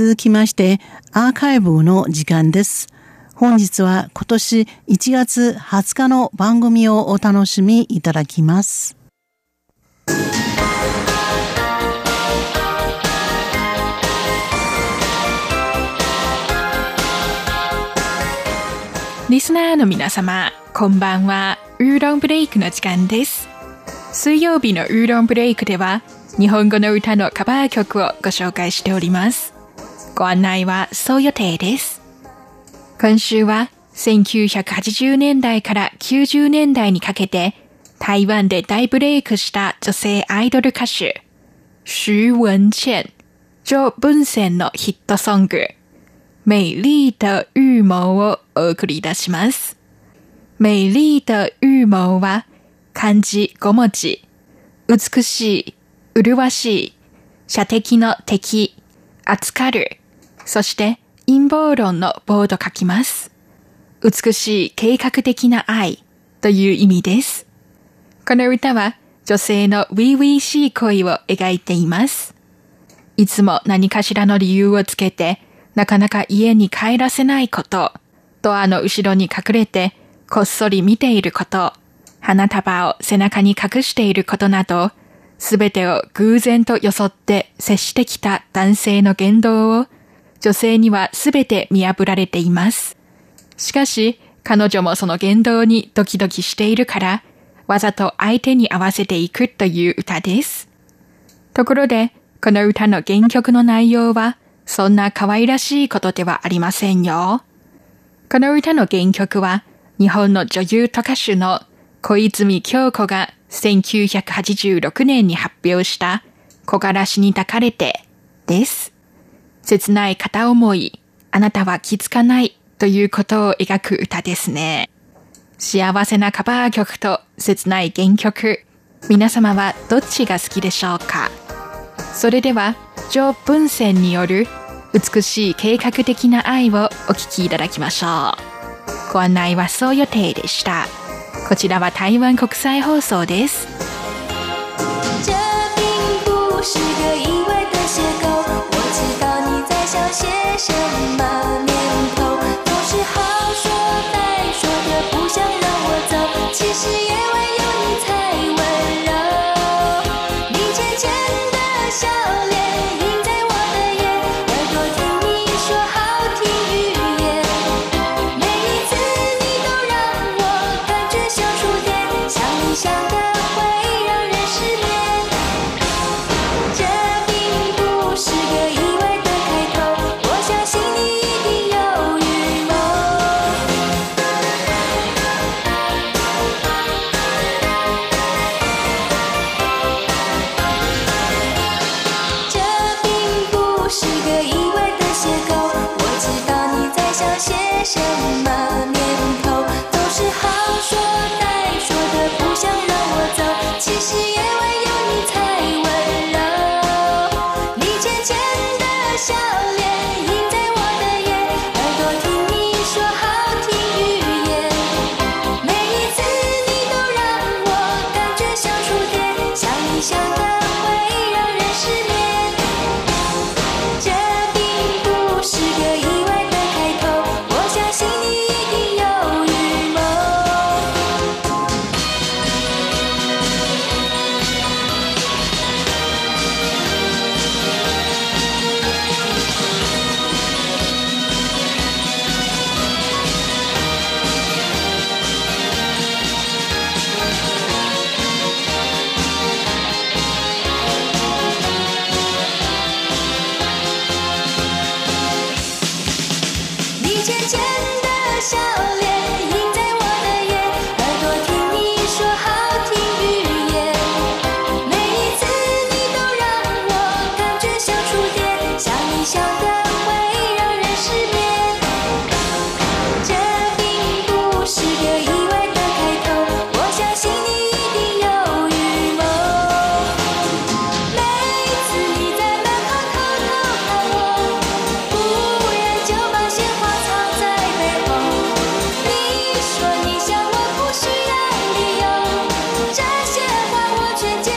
続きまして、アーカイブの時間です。本日は今年1月20日の番組をお楽しみいただきます。リスナーの皆様、こんばんは。ウーロンブレイクの時間です。水曜日のウーロンブレイクでは、日本語の歌のカバー曲をご紹介しております。ご案内はそう予定です。今週は1980年代から90年代にかけて台湾で大ブレイクした女性アイドル歌手、徐文倩、ジ文鮮のヒットソング、美麗的羽毛をお送り出します。美麗的羽毛は漢字5文字、美しい、麗しい、射的の敵、扱る、そして陰謀論の棒と書きます。美しい計画的な愛という意味です。この歌は女性の初々しい恋を描いています。いつも何かしらの理由をつけて、なかなか家に帰らせないこと、ドアの後ろに隠れて、こっそり見ていること、花束を背中に隠していることなど、すべてを偶然と装って接してきた男性の言動を女性にはすべて見破られています。しかし、彼女もその言動にドキドキしているから、わざと相手に合わせていくという歌です。ところで、この歌の原曲の内容は、そんな可愛らしいことではありませんよ。この歌の原曲は、日本の女優と歌手の小泉京子が1986年に発表した小柄しに抱かれてです。切ない片思い、あなたは気づかないということを描く歌ですね。幸せなカバー曲と切ない原曲、皆様はどっちが好きでしょうか？それでは、上文鮮による美しい計画的な愛をお聴きいただきましょう。ご案内はそう予定でした。こちらは台湾国際放送です。